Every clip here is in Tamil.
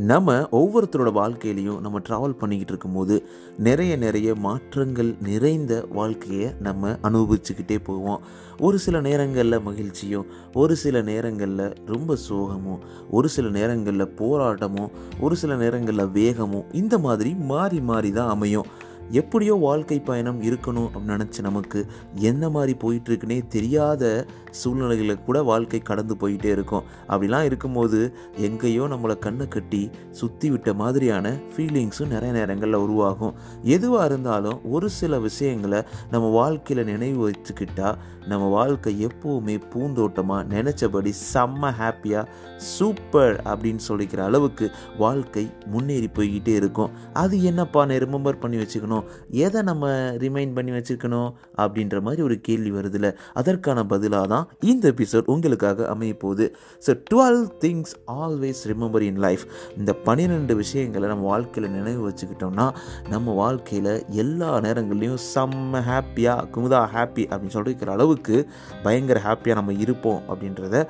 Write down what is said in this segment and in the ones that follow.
நம்ம ஒவ்வொருத்தரோட வாழ்க்கையிலையும் நம்ம ட்ராவல் பண்ணிக்கிட்டு இருக்கும்போது நிறைய நிறைய மாற்றங்கள் நிறைந்த வாழ்க்கையை நம்ம அனுபவிச்சுக்கிட்டே போவோம். ஒரு சில நேரங்களில் மகிழ்ச்சியும் ஒரு சில நேரங்களில் ரொம்ப சோகமும் ஒரு சில நேரங்களில் போராட்டமும் ஒரு சில நேரங்களில் வேகமும் இந்த மாதிரி மாறி மாறி தான் அமையும். எப்படியோ வாழ்க்கை பயணம் இருக்கணும் அப்படின்னு நினச்சி நமக்கு என்ன மாதிரி போயிட்டுருக்குன்னே தெரியாத சூழ்நிலைகளை கூட வாழ்க்கை கடந்து போயிட்டே இருக்கும். அப்படிலாம் இருக்கும்போது எங்கேயோ நம்மளை கண்ணை கட்டி சுற்றி விட்ட மாதிரியான ஃபீலிங்ஸும் நிறைய நேரங்களில் உருவாகும். எதுவாக இருந்தாலும் ஒரு சில விஷயங்களை நம்ம வாழ்க்கையில் நினைவு வச்சுக்கிட்டால் நம்ம வாழ்க்கை எப்போவுமே பூந்தோட்டமாக நினச்சபடி செம்ம ஹாப்பியாக சூப்பர் அப்படின்னு சொல்லிக்கிற அளவுக்கு வாழ்க்கை முன்னேறி போய்கிட்டே இருக்கும். அது என்னப்பா நான் ரிமெம்பர் பண்ணி வச்சுக்கணும்? எதை நம்ம ரிமைண்ட் பண்ணி வச்சுக்கணும் அப்படின்ற மாதிரி ஒரு கேள்வி வருதுல்ல அதற்கான பதிலாக தான் இந்த எபிசோட் உங்களுக்காக அமைய போகுது. So twelve things always remember in life இந்த பன்னிரெண்டு விஷயங்களை நம்ம வாழ்க்கையில் நினைவு வச்சுக்கிட்டோம்னா நம்ம வாழ்க்கையில் எல்லா நேரங்கள்லையும் செம்ம ஹாப்பியாக குமுதா ஹாப்பி அப்படின்னு சொல்லிக்கிற அளவுக்கு பயங்கர ஹாப்பியாக நம்ம இருப்போம் அப்படின்றத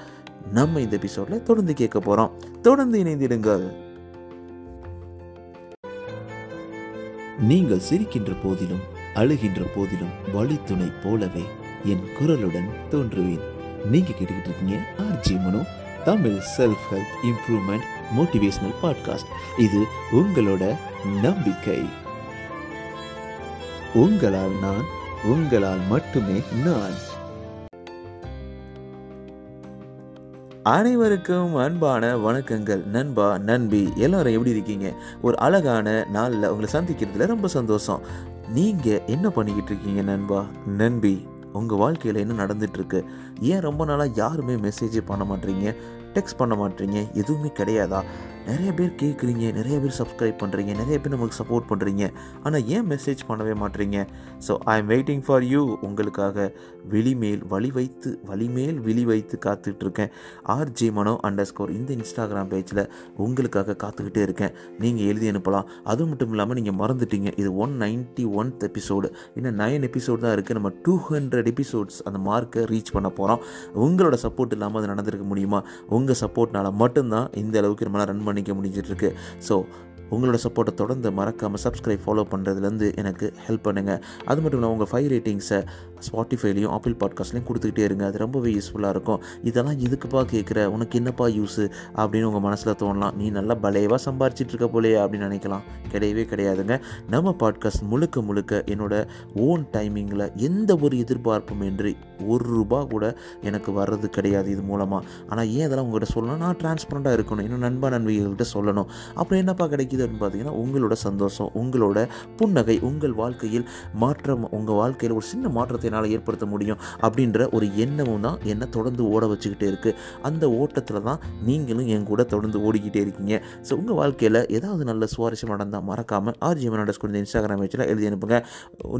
நம்ம இந்த எபிசோடில் தொடர்ந்து கேட்க போகிறோம் தொடர்ந்து இணைந்திடுங்கள். நீங்கள் சிரிக்கின்ற போதிலும் அழுகின்ற போதிலும் வழித்துணை போலவே என் குரலுடன் தோன்றுவேன். நீங்க கேட்டுக்கிட்டு இருக்கீங்க RJ Mano Tamil self help improvement motivational podcast இது உங்களோட நம்பிக்கை. உங்களால் நான் உங்களால் மட்டுமே நான். அனைவருக்கும் அன்பான வணக்கங்கள். நண்பா நண்பி எல்லாரும் எப்படி இருக்கீங்க? ஒரு அழகான நாளில் உங்களை சந்திக்கிறதுல ரொம்ப சந்தோஷம். நீங்கள் என்ன பண்ணிக்கிட்டு இருக்கீங்க நண்பா? நண்பி உங்கள் வாழ்க்கையில் என்ன நடந்துட்டுருக்கு? ஏன் ரொம்ப நாளாக யாருமே மெசேஜே பண்ண மாட்டீங்க? டெக்ஸ்ட் பண்ண மாட்டீங்க? எதுவுமே கிடையாதா? நிறைய பேர் கேட்குறீங்க நிறைய பேர் சப்ஸ்கிரைப் பண்ணுறீங்க நிறைய பேர் நமக்கு சப்போர்ட் பண்ணுறீங்க ஆனால் ஏன் மெசேஜ் பண்ணவே மாட்டீங்க so I am waiting for you உங்களுக்காக வெளிமேல் வழி வைத்து வழிமேல் விழி வைத்து காத்துட்ருக்கேன். ஆர்ஜே மனோ அண்டர் ஸ்கோர் இந்த இன்ஸ்டாகிராம் பேஜில் உங்களுக்காக காத்துக்கிட்டே இருக்கேன். நீங்கள் எழுதி அனுப்பலாம். அது மட்டும் இல்லாமல் நீங்கள் மறந்துட்டீங்க. இது ஒன் நைன்ட்டி ஒன்த் எபிசோடு இன்னும் நைன் எபிசோடு தான் இருக்குது நம்ம டூ ஹண்ட்ரட் எபிசோட்ஸ் அந்த மார்க்கை ரீச் பண்ண போகிறோம் உங்களோட சப்போர்ட் இல்லாமல் அது நடந்திருக்க முடியுமா? உங்கள் சப்போர்ட்னால் மட்டும்தான் இந்த அளவுக்கு நம்மளால் ரன் பண்ணி பண்ணிக்க முடிஞ்சிட்ருக்கு. ஸோ உங்களோட சப்போர்ட்டை தொடர்ந்து மறக்காமல் சப்ஸ்கிரைப் ஃபாலோ பண்ணுறதுலேருந்து எனக்கு ஹெல்ப் பண்ணுங்கள் அது மட்டும் இல்லாமல் உங்கள் ஃபைவ் ரேட்டிங்ஸை ஸ்பாட்டிஃபைலையும் ஆப்பிள் பாட்காஸ்ட்லையும் கொடுத்துக்கிட்டே இருங்க. அது ரொம்பவே யூஸ்ஃபுல்லாக இருக்கும். இதெல்லாம் எதுக்குப்பா கேட்குற உனக்கு என்னப்பா யூஸு அப்படின்னு உங்கள் மனசில் தோணலாம். நீ நல்லா பலையவாக சம்பாரிச்சிட்டு இருக்க போலே அப்படின்னு நினைக்கலாம். கிடையவே கிடையாதுங்க. நம்ம பாட்காஸ்ட் முழுக்க முழுக்க என்னோட ஓன் டைமிங்கில் எந்த ஒரு எதிர்பார்ப்பும் இன்றி ஒரு ரூபா கூட எனக்கு வர்றது கிடையாது இது மூலமாக ஆனால் ஏன் இதெல்லாம் உங்கள்கிட்ட சொல்லணும் நான் டிரான்ஸ்பரண்ட்டாக இருக்கணும். இன்னும் நண்பா நண்பிகள்கிட்ட சொல்லணும். அப்புறம் என்னப்பா கிடைக்குது? அப்படின்னு பார்த்தீங்கன்னா உங்களோட சந்தோஷம் உங்களோட புன்னகை உங்கள் வாழ்க்கையில் மாற்றம் உங்கள் வாழ்க்கையில் ஒரு சின்ன மாற்றத்தை என்னால் ஏற்படுத்த முடியும் அப்படின்ற ஒரு எண்ணமும் தான் என்னை தொடர்ந்து ஓட வச்சுக்கிட்டே இருக்குது அந்த ஓட்டத்தில் தான் நீங்களும் என் கூட தொடர்ந்து ஓடிக்கிட்டே இருக்கீங்க. ஸோ உங்கள் வாழ்க்கையில் ஏதாவது நல்ல சுவாரஸ்யம் நடந்தால் மறக்காமல் ஆர்ஜிஎம் அண்டர்ஸ்கோர் இந்த இன்ஸ்டாகிராம் பேஜில் எழுதி அனுப்புங்க.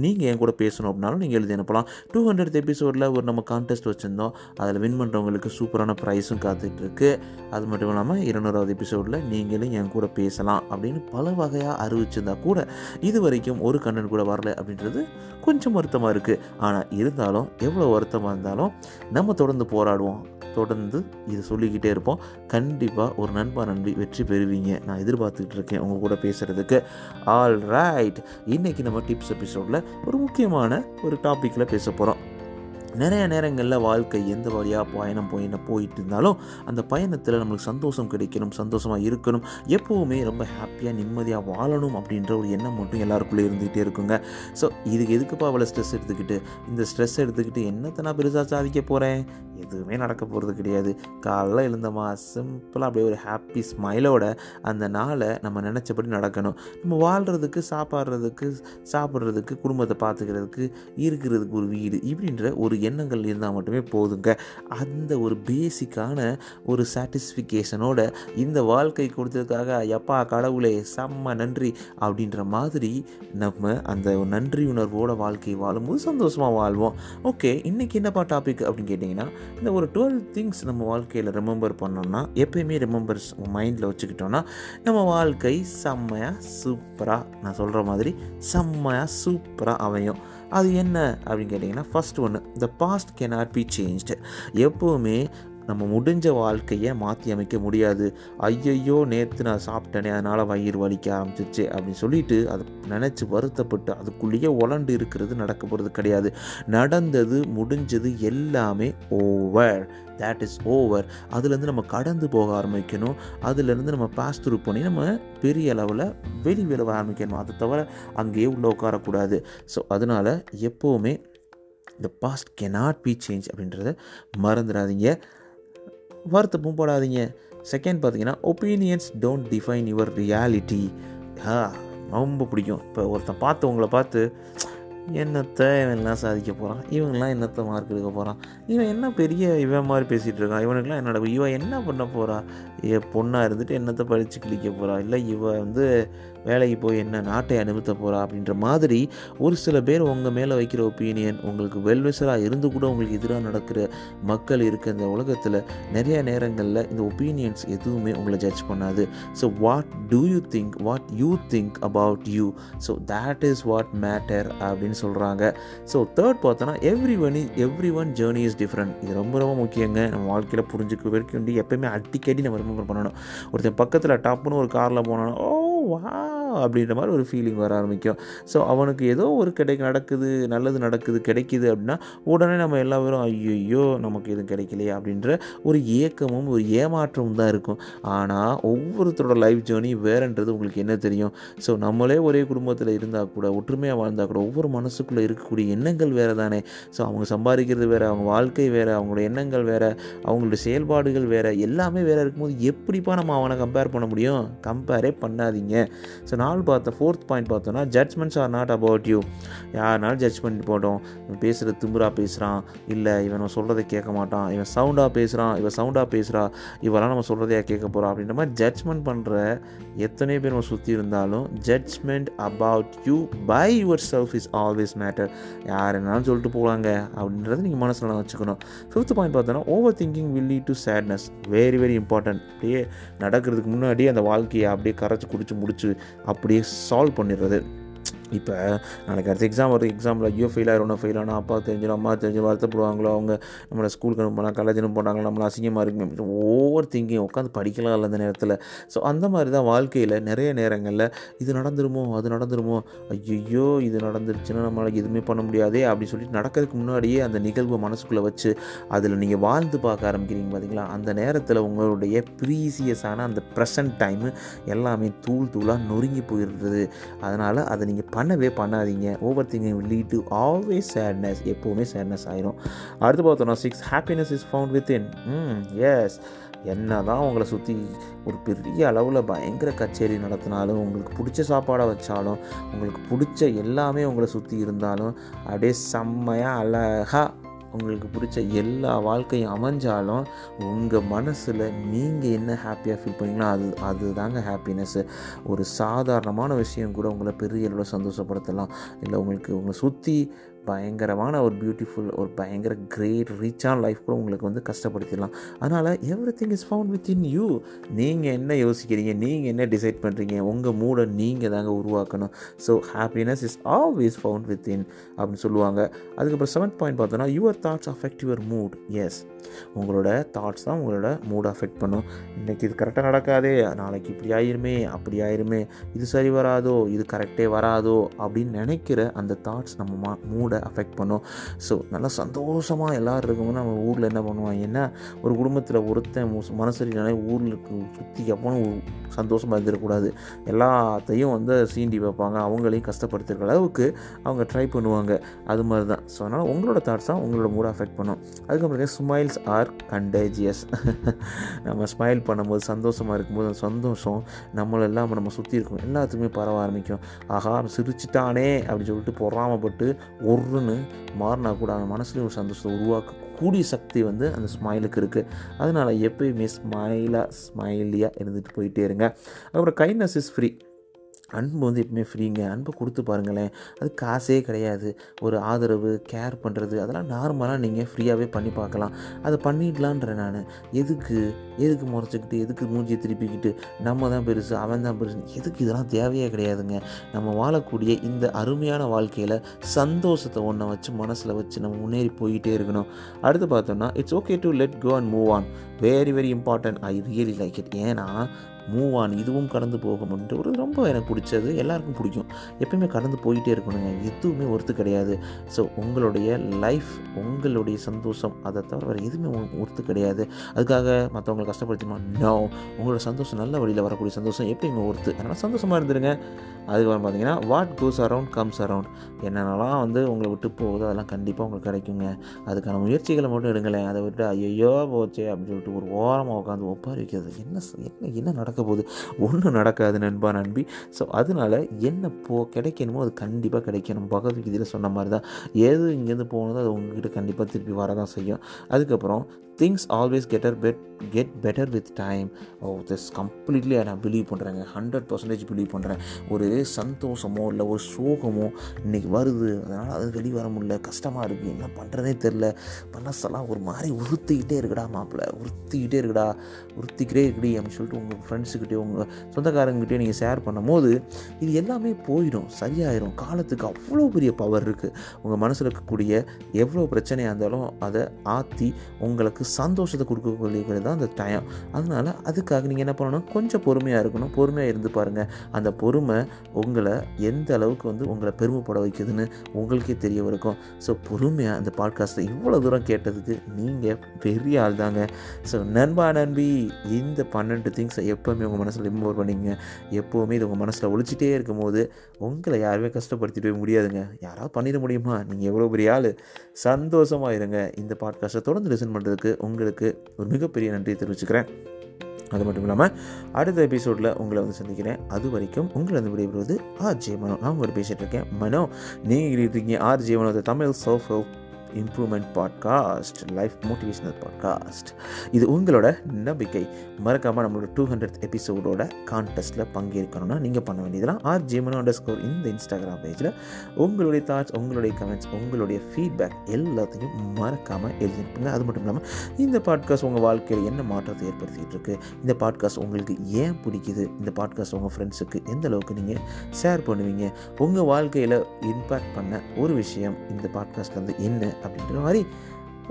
நீங்கள் என் கூட பேசணும் அப்படின்னாலும் நீங்கள் எழுதி அனுப்பலாம். டூ ஹண்ட்ரட் எபிசோடில் ஒரு நம்ம கான்டெஸ்ட் வச்சுருந்தோம். அதில் வின் பண்ணுறவங்களுக்கு சூப்பரான ப்ரைஸும் காத்துட்ருக்கு அது மட்டும் இல்லாமல் இருநூறாவது எபிசோடில் நீங்களும் என் கூட பேசலாம் அப்படின்னு பல வகையாக அறிவிச்சிருந்தா கூட இது வரைக்கும் ஒரு கண்ணன் கூட வரல அப்படின்றது கொஞ்சம் வருத்தமாக இருக்குது ஆனால் இருந்தாலும் எவ்வளோ வருத்தமாக இருந்தாலும் நம்ம தொடர்ந்து போராடுவோம். தொடர்ந்து இதை சொல்லிக்கிட்டே இருப்போம். கண்டிப்பாக ஒரு நண்பா நண்பி வெற்றி பெறுவீங்க. நான் எதிர்பார்த்துக்கிட்டு இருக்கேன் உங்கள் கூட பேசுகிறதுக்கு ஆல் ரைட் இன்றைக்கி நம்ம டிப்ஸ் எபிசோடில் ஒரு முக்கியமான ஒரு டாப்பிக்கில் பேச போகிறோம் நிறைய நேரங்களில் வாழ்க்கை எந்த வழியாக பயணம் போயின போயிட்டு இருந்தாலும் அந்த பயணத்தில் நம்மளுக்கு சந்தோஷம் கிடைக்கணும் சந்தோஷமாக இருக்கணும் எப்போவுமே ரொம்ப ஹாப்பியாக நிம்மதியாக வாழணும் அப்படின்ற ஒரு எண்ணம் மட்டும் எல்லாருக்குள்ளே இருந்துகிட்டே இருக்குங்க. ஸோ இதுக்கு எதுக்குப்பா அவ்வளோ ஸ்ட்ரெஸ் எடுத்துக்கிட்டு? இந்த ஸ்ட்ரெஸ் எடுத்துக்கிட்டு என்னத்தை நான் பெருசாக சாதிக்க போகிறேன் எதுவுமே நடக்க போகிறது கிடையாது. காலைல எழுந்தமா சிம்பிளாக அப்படியே ஒரு ஹாப்பி ஸ்மைலோட அந்த நாளை நம்ம நினச்சபடி நடக்கணும். நம்ம வாழ்கிறதுக்கு சாப்பாடுறதுக்கு சாப்பிட்றதுக்கு குடும்பத்தை பார்த்துக்கிறதுக்கு இருக்கிறதுக்கு ஒரு வீடு இப்படின்ற ஒரு எண்ணங்கள் இருந்தால் மட்டுமே போதுங்க. அந்த ஒரு பேசிக்கான ஒரு சாட்டிஸ்ஃபிகேஷனோட இந்த வாழ்க்கை கொடுத்ததுக்காக எப்பா கடவுளே செம்ம நன்றி அப்படின்ற மாதிரி நம்ம அந்த ஒரு நன்றி உணர்வோட வாழ்க்கை வாழும்போது சந்தோஷமாக வாழ்வோம். ஓகே இன்றைக்கி என்னப்பா டாபிக் அப்படின்னு கேட்டிங்கன்னா இந்த ஒரு டுவெல் திங்ஸ் நம்ம வாழ்க்கையில் ரிமெம்பர் பண்ணோம்னா எப்பயுமே ரிமெம்பர்ஸ் மைண்டில் வச்சுக்கிட்டோன்னா நம்ம வாழ்க்கை செம்மையாக சூப்பராக நான் சொல்கிற மாதிரி செம்மையாக சூப்பராக அமையும். அது என்ன அப்படின்னு கேட்டிங்கன்னா ஃபஸ்ட் ஒன்று the past cannot be changed எப்போவுமே நம்ம முடிஞ்ச வாழ்க்கையை மாற்றி அமைக்க முடியாது. ஐயையோ நேற்று நான் சாப்பிட்டேனே அதனால் வயிறு வலிக்க ஆரம்பிச்சிச்சு அப்படின்னு சொல்லிட்டு அதை நினச்சி வருத்தப்பட்டு அதுக்குள்ளேயே உலண்டு இருக்கிறது நடக்க போகிறது கிடையாது. நடந்தது முடிஞ்சது எல்லாமே ஓவர் தேட் இஸ் ஓவர் அதுலேருந்து நம்ம கடந்து போக ஆரம்பிக்கணும். அதுலேருந்து நம்ம பாஸ் த்ரூ பண்ணி நம்ம பெரிய அளவில் வெளி விளவ ஆரம்பிக்கணும். அதை தவிர அங்கேயே உள்ளே உட்காரக்கூடாது. ஸோ அதனால் எப்போவுமே இந்த பாஸ்ட் கெனாட் பி சேஞ்ச் அப்படின்றத மறந்துடாதீங்க. வருத்தப்பும் போடாதீங்க. செகண்ட் பார்த்தீங்கன்னா opinions don't define your reality ரொம்ப பிடிக்கும். இப்போ ஒருத்தன் பார்த்து உங்களை பார்த்து என்னத்தை இவன்லாம் சாதிக்க போகிறான் இவங்கெல்லாம் என்னத்தை மார்க் எடுக்க போகிறான் இவன் என்ன பெரிய இவன் மாதிரி பேசிகிட்டு இருக்கான்? இவனுக்குலாம் என்னோட இவன் என்ன பண்ண போகிறா பொண்ணாக இருந்துட்டு என்னத்தை படித்து கிழிக்க போகிறா இல்லை இவன் வந்து வேலைக்கு போய் என்ன நாட்டை அனுபவித்த போகிறா அப்படின்ற மாதிரி ஒரு சில பேர் உங்கள் மேலே வைக்கிற ஒப்பீனியன் உங்களுக்கு வெல்விசராக இருந்து கூட உங்களுக்கு எதிராக நடக்கிற மக்கள் இருக்க இந்த உலகத்தில் நிறைய நேரங்களில் இந்த ஒப்பீனியன்ஸ் எதுவுமே உங்களை ஜட்ஜ் பண்ணாது. So what do you think what you think about you so that is what matter அப்படின்னு சொல்கிறாங்க ஸோ தேர்ட் பார்த்தோன்னா everyone is everyone journey is different இது ரொம்ப ரொம்ப முக்கியங்க. நம்ம வாழ்க்கையில் புரிஞ்சுக்க வரைக்கும் எப்பயுமே அடிக்கடி நம்ம ரிமெம்பர் பண்ணணும். ஒருத்தன் பக்கத்தில் டப்புன்னு ஒரு காரில் போனோன்னா ஓ wow. அப்படின்ற மாதிரி ஒரு ஃபீலிங் வர ஆரம்பிக்கும். ஸோ அவனுக்கு ஏதோ ஒரு கிடை நடக்குது நல்லது நடக்குது கிடைக்குது அப்படின்னா உடனே நம்ம எல்லா பேரும் ஐயோ நமக்கு எதுவும் கிடைக்கலையே அப்படின்ற ஒரு ஏக்கமும் ஒரு ஏமாற்றமும் தான் இருக்கும். ஆனால் ஒவ்வொருத்தரோட லைஃப் ஜேர்னி வேறுன்றது உங்களுக்கு என்ன தெரியும்? ஸோ நம்மளே ஒரே குடும்பத்தில் இருந்தால் கூட ஒற்றுமையாக வாழ்ந்தால் கூட ஒவ்வொரு மனசுக்குள்ளே இருக்கக்கூடிய எண்ணங்கள் வேறு தானே ஸோ அவங்க சம்பாதிக்கிறது வேறு அவங்க வாழ்க்கை வேறு அவங்களோட எண்ணங்கள் வேறு அவங்களுடைய செயல்பாடுகள் வேறு எல்லாமே வேறு இருக்கும்போது எப்படிப்பா நம்ம அவனை கம்பேர் பண்ண முடியும்? கம்பேரே பண்ணாதீங்க. ஸோ நாலு பார்த்த ஃபோர்த் பாயிண்ட் பார்த்தோன்னா judgements are not about you யாருனாலும் ஜட்ஜ் போட்டோம். இவன் பேசுகிறது திம்புரா பேசுகிறான் இல்லை இவன் நம்ம சொல்கிறத கேட்க மாட்டான். இவன் சவுண்டாக பேசுகிறான் இவன் சவுண்டாக பேசுகிறா இவெல்லாம் நம்ம சொல்கிறதையா கேட்க போகிறோம் அப்படின்ற மாதிரி ஜட்ஜ்மெண்ட் பண்ணுற எத்தனை பேர் நம்ம சுற்றி இருந்தாலும் judgement about you by yourself is always matter யார் என்னாலும் சொல்லிட்டு போகலாங்க அப்படின்றத நீங்கள் மனசில் வச்சுக்கணும். ஃபிஃப்த் பாயிண்ட் பார்த்தோன்னா overthinking will lead to sadness very very important அப்படியே நடக்கிறதுக்கு முன்னாடி அந்த வாழ்க்கையை அப்படியே கரைச்சி குடிச்சு முடிச்சு அப்படியே சால்வ் பண்ணிடுறது இப்போ நாளைக்கு அடுத்த எக்ஸாம் வருது. எக்ஸாமில் ஐயோ ஃபெயில் ஆயிரும் ஃபெயில் ஆனால் அப்பா தெரிஞ்சிடும் அம்மா தெரிஞ்சு வருத்தப்படுவாங்களோ? அவங்க நம்மளை ஸ்கூலுக்கு அனுப்பினா காலேஜ் அனுப்பினாங்களோ நம்மளை அசிங்கமாக இருக்கு. ஓவர் திங்கிங் உட்காந்து படிக்கலாம் இல்லை அந்த நேரத்தில். ஸோ அந்த மாதிரி தான் வாழ்க்கையில் நிறைய நேரங்களில் இது நடந்துருமோ? அது நடந்துருமோ? ஐயோ இது நடந்துருச்சுன்னா நம்மளால் எதுவுமே பண்ண முடியாதே அப்படின்னு சொல்லிட்டு நடக்கிறதுக்கு முன்னாடியே அந்த நிகழ்வு மனசுக்குள்ளே வச்சு அதில் நீங்கள் வாழ்ந்து பார்க்க ஆரம்பிக்கிறீங்க பார்த்தீங்களா அந்த நேரத்தில் உங்களுடைய ப்ரீசியஸான அந்த ப்ரெசன்ட் டைமு எல்லாமே தூள் தூளாக நொறுங்கி போயிடுறது. அதனால் அதை நீங்கள் பண்ணவே பண்ணாதீங்க. Overthinking lead to always sadness எப்போவுமே சேட்னஸ் ஆயிரும். அடுத்து பார்த்தோம்னா six happiness is found within hmm S என்ன தான் உங்களை சுற்றி ஒரு பெரிய அளவில் பயங்கர கச்சேரி நடத்தினாலும் உங்களுக்கு பிடிச்ச சாப்பாடை வச்சாலும் உங்களுக்கு பிடிச்ச எல்லாமே உங்களை சுற்றி இருந்தாலும் அப்படியே செம்மையாக அழகாக உங்களுக்கு பிடிச்ச எல்லா வாழ்க்கையும் அமைஞ்சாலும் உங்கள் மனசில் நீங்கள் என்ன ஹாப்பியாக ஃபீல் பண்ணீங்களோ அது அதுதாங்க ஹாப்பினஸ்ஸு ஒரு சாதாரணமான விஷயம் கூட உங்களை பெரிய அளவில் சந்தோஷப்படுத்தலாம். இல்லை உங்களுக்கு உங்களை சுற்றி பயங்கரமான ஒரு பியூட்டிஃபுல் ஒரு பயங்கர கிரேட் ரிச்சான லைஃப் கூட உங்களுக்கு வந்து கஷ்டப்படுத்திடலாம். அதனால் everything is found within you நீங்கள் என்ன யோசிக்கிறீங்க? நீங்கள் என்ன டிசைட் பண்ணுறீங்க உங்கள் மூடை நீங்கள் தாங்க உருவாக்கணும். So happiness is always found within அப்படின்னு சொல்லுவாங்க. அதுக்கப்புறம் செவன்த் பாயிண்ட் பார்த்தோன்னா your thoughts affect your mood S உங்களோட தாட்ஸ் தான் உங்களோட மூடை அஃபெக்ட் பண்ணும். இன்றைக்கி இது கரெக்டாக நடக்காதே நாளைக்கு இப்படி ஆயிருமே அப்படி ஆயிருமே இது சரி வராதோ இது கரெக்டே வராதோ அப்படின்னு நினைக்கிற அந்த தாட்ஸ் நம்ம மா மூடை அஃபெக்ட் பண்ணும். ஸோ நல்லா சந்தோஷமாக எல்லோரும் இருக்கும்போது நம்ம ஊரில் என்ன பண்ணுவாங்க ஏன்னா ஒரு குடும்பத்தில் ஒருத்தன் மனசரினாலே ஊரில் சுற்றி எப்போவும் சந்தோஷமாக இருந்துடக்கூடாது. எல்லாத்தையும் வந்து சீண்டி வைப்பாங்க. அவங்களையும் கஷ்டப்படுத்துகிற அளவுக்கு அவங்க ட்ரை பண்ணுவாங்க. அது மாதிரி தான் ஸோ அதனால் உங்களோட தாட்ஸ் தான் உங்களோட மூடை அஃபெக்ட் பண்ணும். அதுக்கப்புறம் ஸ்மைல்ஸ் ஆர் கண்டேஜியஸ் நம்ம ஸ்மைல் பண்ணும்போது சந்தோஷமாக இருக்கும்போது அந்த சந்தோஷம் நம்மளெல்லாம் நம்ம சுற்றி இருக்கும். எல்லாத்துக்குமே பரவ ஆரம்பிக்கும். ஆஹா சிரிச்சிட்டானே அப்படின்னு சொல்லிட்டு பொறாமப்பட்டு ஒருன்னு மாறினா கூட அவன் மனசுலேயும் ஒரு சந்தோஷத்தை உருவாக்க கூடிய சக்தி வந்து அந்த ஸ்மைலுக்கு இருக்குது அதனால் எப்பயுமே ஸ்மைலாக ஸ்மைலியாக இருந்துட்டு போயிட்டே இருங்க. அப்புறம் கைண்ட்னஸ் இஸ் ஃப்ரீ அன்பு வந்து எப்பவுமே ஃப்ரீங்க அன்பை கொடுத்து பாருங்களேன். அது காசே கிடையாது. ஒரு ஆதரவு கேர் பண்ணுறது அதெல்லாம் நார்மலாக நீங்கள் ஃப்ரீயாகவே பண்ணி பார்க்கலாம். அதை பண்ணிடலான்றேன் நான். எதுக்கு? எதுக்கு முறைச்சிக்கிட்டு எதுக்கு மூஞ்சியை திருப்பிக்கிட்டு? நம்ம தான் பெருசு அவன் தான் பெருசு எதுக்கு இதெல்லாம் தேவையே கிடையாதுங்க. நம்ம வாழக்கூடிய இந்த அருமையான வாழ்க்கையில் சந்தோஷத்தை ஒன்றை வச்சு மனசில் வச்சு நம்ம முன்னேறி போய்கிட்டே இருக்கணும். அடுத்து பார்த்தோம்னா it's okay to let go and move on very very important I really like it ஏன்னா மூவ் ஆன் இதுவும் கடந்து போகும்ன்ட்டு ஒரு ரொம்ப எனக்கு பிடிச்சது. எல்லாருக்கும் பிடிக்கும். எப்பயுமே கடந்து போயிட்டே இருக்கணுங்க. எதுவுமே ஒர்த்து கிடையாது. ஸோ உங்களுடைய லைஃப் உங்களுடைய சந்தோஷம் அதை தவிர வேறு எதுவுமே ஒர்த்து கிடையாது. அதுக்காக மற்றவங்களை கஷ்டப்படுத்தணுமா நோ உங்களோட சந்தோஷம் நல்ல வழியில் வரக்கூடிய சந்தோஷம் எப்பயுமே ஒர்த்து அதனால் சந்தோஷமாக இருந்துருங்க. அதுக்கப்புறம் பார்த்தீங்கன்னா what goes around comes around என்னென்னலாம் வந்து உங்களை விட்டு போகுதோ அதெல்லாம் கண்டிப்பாக உங்களுக்கு கிடைக்குங்க. அதுக்கான முயற்சிகளை மட்டும் எடுங்களேன். அதை விட்டு ஐயோ போச்சே அப்படின்னு சொல்லிட்டு ஒரு ஓரமாக உட்காந்து ஒப்பாரி வைக்கிறது. என்ன என்ன என்ன நடக்குது? நடக்க போகுது ஒன்றும் நடக்காது நண்பா நண்பி. ஸோ அதனால என்ன போ கிடைக்கணுமோ அது கண்டிப்பாக கிடைக்கணும். பகவத்கீதையில் சொன்ன மாதிரி தான் எது இங்கேருந்து போகணுதோ அது உங்ககிட்ட கண்டிப்பாக திருப்பி வரதான் செய்யும். அதுக்கப்புறம் things always getter bed get better with time oh this completely நான் பிலீவ் பண்ணுறேங்க ஹண்ட்ரட் பர்சன்டேஜ் பிலீவ் பண்ணுறேன் ஒரு சந்தோஷமோ இல்லை ஒரு சோகமோ இன்னைக்கு வருது. அதனால் அது வெளியே வர முடியல. கஷ்டமாக இருக்குது என்ன பண்ணுறதே தெரில மனசெல்லாம் ஒரு மாதிரி உறுத்திக்கிட்டே இருக்குடா மாப்பிள்ளை. உறுத்திக்கிட்டே இருக்குடா. உறுத்திக்கிட்டே இருக்குடி அப்படின்னு சொல்லிட்டு உங்கள் ஃப்ரெண்ட்ஸுக்கிட்டே உங்கள் சொந்தக்காரங்கிட்டே நீங்கள் ஷேர் பண்ணும்போது இது எல்லாமே போயிடும். சரியாயிடும் காலத்துக்கு அவ்வளோ பெரிய பவர் இருக்குது உங்கள் மனசில் இருக்கக்கூடிய எவ்வளோ பிரச்சனையாக இருந்தாலும் அதை ஆற்றி உங்களுக்கு சந்தோஷத்தை கொடுக்கக்கூடியது தான் அந்த டைம் அதனால் அதுக்காக நீங்கள் என்ன பண்ணணும்? கொஞ்சம் பொறுமையாக இருக்கணும். பொறுமையாக இருந்து பாருங்கள் அந்த பொறுமை உங்களை எந்த அளவுக்கு வந்து உங்களை பெருமைப்பட வைக்குதுன்னு உங்களுக்கே தெரிய இருக்கும் ஸோ பொறுமையாக அந்த பாட்காஸ்ட்டை இவ்வளோ தூரம் கேட்டதுக்கு நீங்கள் பெரிய ஆள் தாங்க. ஸோ நண்பா நண்பி இந்த பன்னெண்டு திங்ஸை எப்போவுமே உங்கள் மனசில் இம்போர் பண்ணிங்க எப்போவுமே இது உங்கள் மனசில் ஒழிச்சிட்டே இருக்கும்போது உங்களை யாருமே கஷ்டப்படுத்திட்டு முடியாதுங்க. யாராவது பண்ணிட முடியுமா? நீங்கள் எவ்வளோ பெரிய ஆள். சந்தோஷமாக இருங்க. இந்த பாட்காஸ்ட்டை தொடர்ந்து லிசன் பண்ணுறதுக்கு உங்களுக்கு ஒரு மிகப்பெரிய நன்றியை தெரிவிச்சுக்கிறேன். அது மட்டும் இல்லாமல் அடுத்த எபிசோடில் உங்களை வந்து சந்திக்கிறேன். அது வரைக்கும் உங்களை வந்து விடைபெறுவது ஆர் ஜே மனோ நான் உங்கள்கிட்ட பேசிகிட்டு இருக்கேன். மனோ நீங்கள் இருக்கீங்க R J Mano Tamil self help improvement podcast life motivational podcast இது உங்களோட நம்பிக்கை. மறக்காமல் நம்மளோட டூ ஹண்ட்ரட் எபிசோடோட கான்டெஸ்ட்டில் பங்கேற்கணும்னா நீங்கள் பண்ண வேண்டியதெல்லாம் ஆர் ஜிமன் அண்டர் ஸ்கோர் இந்த இன்ஸ்டாகிராம் பேஜில் உங்களுடைய தாட்ஸ் உங்களுடைய கமெண்ட்ஸ் உங்களுடைய ஃபீட்பேக் எல்லாத்தையும் மறக்காமல் எழுதிப்புங்க அது மட்டும் இல்லாமல் இந்த பாட்காஸ்ட் உங்கள் வாழ்க்கையில் என்ன மாற்றத்தை ஏற்படுத்திகிட்டு இருக்குது இந்த பாட்காஸ்ட் உங்களுக்கு ஏன் பிடிக்குது? இந்த பாட்காஸ்ட் உங்கள் ஃப்ரெண்ட்ஸுக்கு எந்த அளவுக்கு நீங்கள் ஷேர் பண்ணுவீங்க? உங்கள் வாழ்க்கையில் இம்பேக்ட் பண்ண ஒரு விஷயம் இந்த பாட்காஸ்ட்லேருந்து என்ன? அப்படின்ற மாதிரி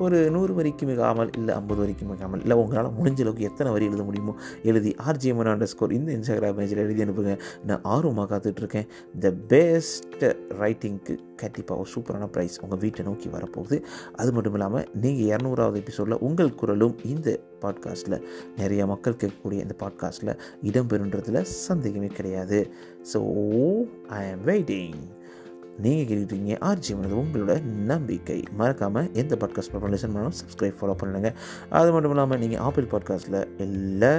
ஒரு நூறு வரிக்கு மிகாமல் இல்லை ஐம்பது வரிக்கு மிகாமல் இல்லை உங்களால் முடிஞ்ச அளவுக்கு எத்தனை வரி எழுத முடியுமோ எழுதி ஆர்ஜிஎம்என் அண்டர் ஸ்கோர் இந்த இன்ஸ்டாகிராம் பேஜில் எழுதி அனுப்புங்க. நான் ஆர்வமாக காத்துட்ருக்கேன். த பெஸ்ட் ரைட்டிங்க்கு கண்டிப்பாக ஒரு சூப்பரான ப்ரைஸ் உங்கள் வீட்டை நோக்கி வரப்போகுது. அது மட்டும் இல்லாமல் நீங்கள் இரநூறாவது எபிசோடில் உங்கள் குரலும் இந்த பாட்காஸ்ட்டில் நிறைய மக்கள் கேட்கக்கூடிய இந்த பாட்காஸ்ட்டில் இடம்பெறுன்றதில் சந்தேகமே கிடையாது. ஸோ ஐ ஆம் வெயிட்டிங் நீங்கள் கேட்டுருக்கீங்க ஆர்ஜி மனது உங்களோட நம்பிக்கை. மறக்காமல் எந்த பாட்காஸ்ட் பண்ண லிசன் பண்ணாலும் சப்ஸ்கிரைப் ஃபாலோ பண்ணுங்கள் அது மட்டும் இல்லாமல் நீங்கள் ஆப்பிள் பாட்காஸ்ட்டில் இல்லை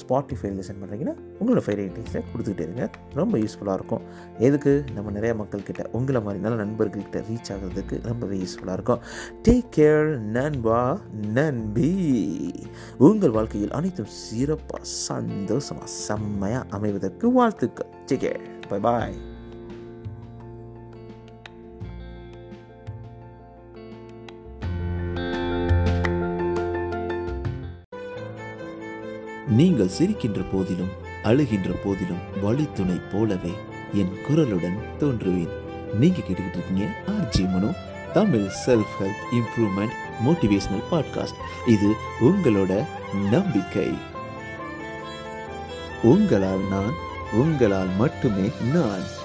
ஸ்பாட்டிஃபை லிசன் பண்ணுறீங்கன்னா உங்களோட ஃபைவ் ரேட்டிங்ஸை கொடுத்துக்கிட்டே இருங்க. ரொம்ப யூஸ்ஃபுல்லாக இருக்கும். எதுக்கு? நம்ம நிறைய மக்கள்கிட்ட உங்களை மாதிரி நல்ல நண்பர்கள்கிட்ட ரீச் ஆகிறதுக்கு ரொம்பவே யூஸ்ஃபுல்லாக இருக்கும். டேக் கேர் நண்பா நன்பி உங்கள் வாழ்க்கையில் அனைத்தும் சிறப்பாக சந்தோஷமாக செம்மையாக அமைவதற்கு வாழ்த்துக்கள். டேக் கேர் பை பாய் நீங்கள் சிரிக்கின்ற போதிலும் அழுகின்ற போதிலும் வழித்துணை போலவே என் குரலுடன் தோன்றுவேன். நீங்க கேட்டுக்கிட்டு இருக்கீங்க RJ Mano Tamil self help improvement motivational podcast இது உங்களோட நம்பிக்கை. உங்களால் நான் உங்களால் மட்டுமே நான்.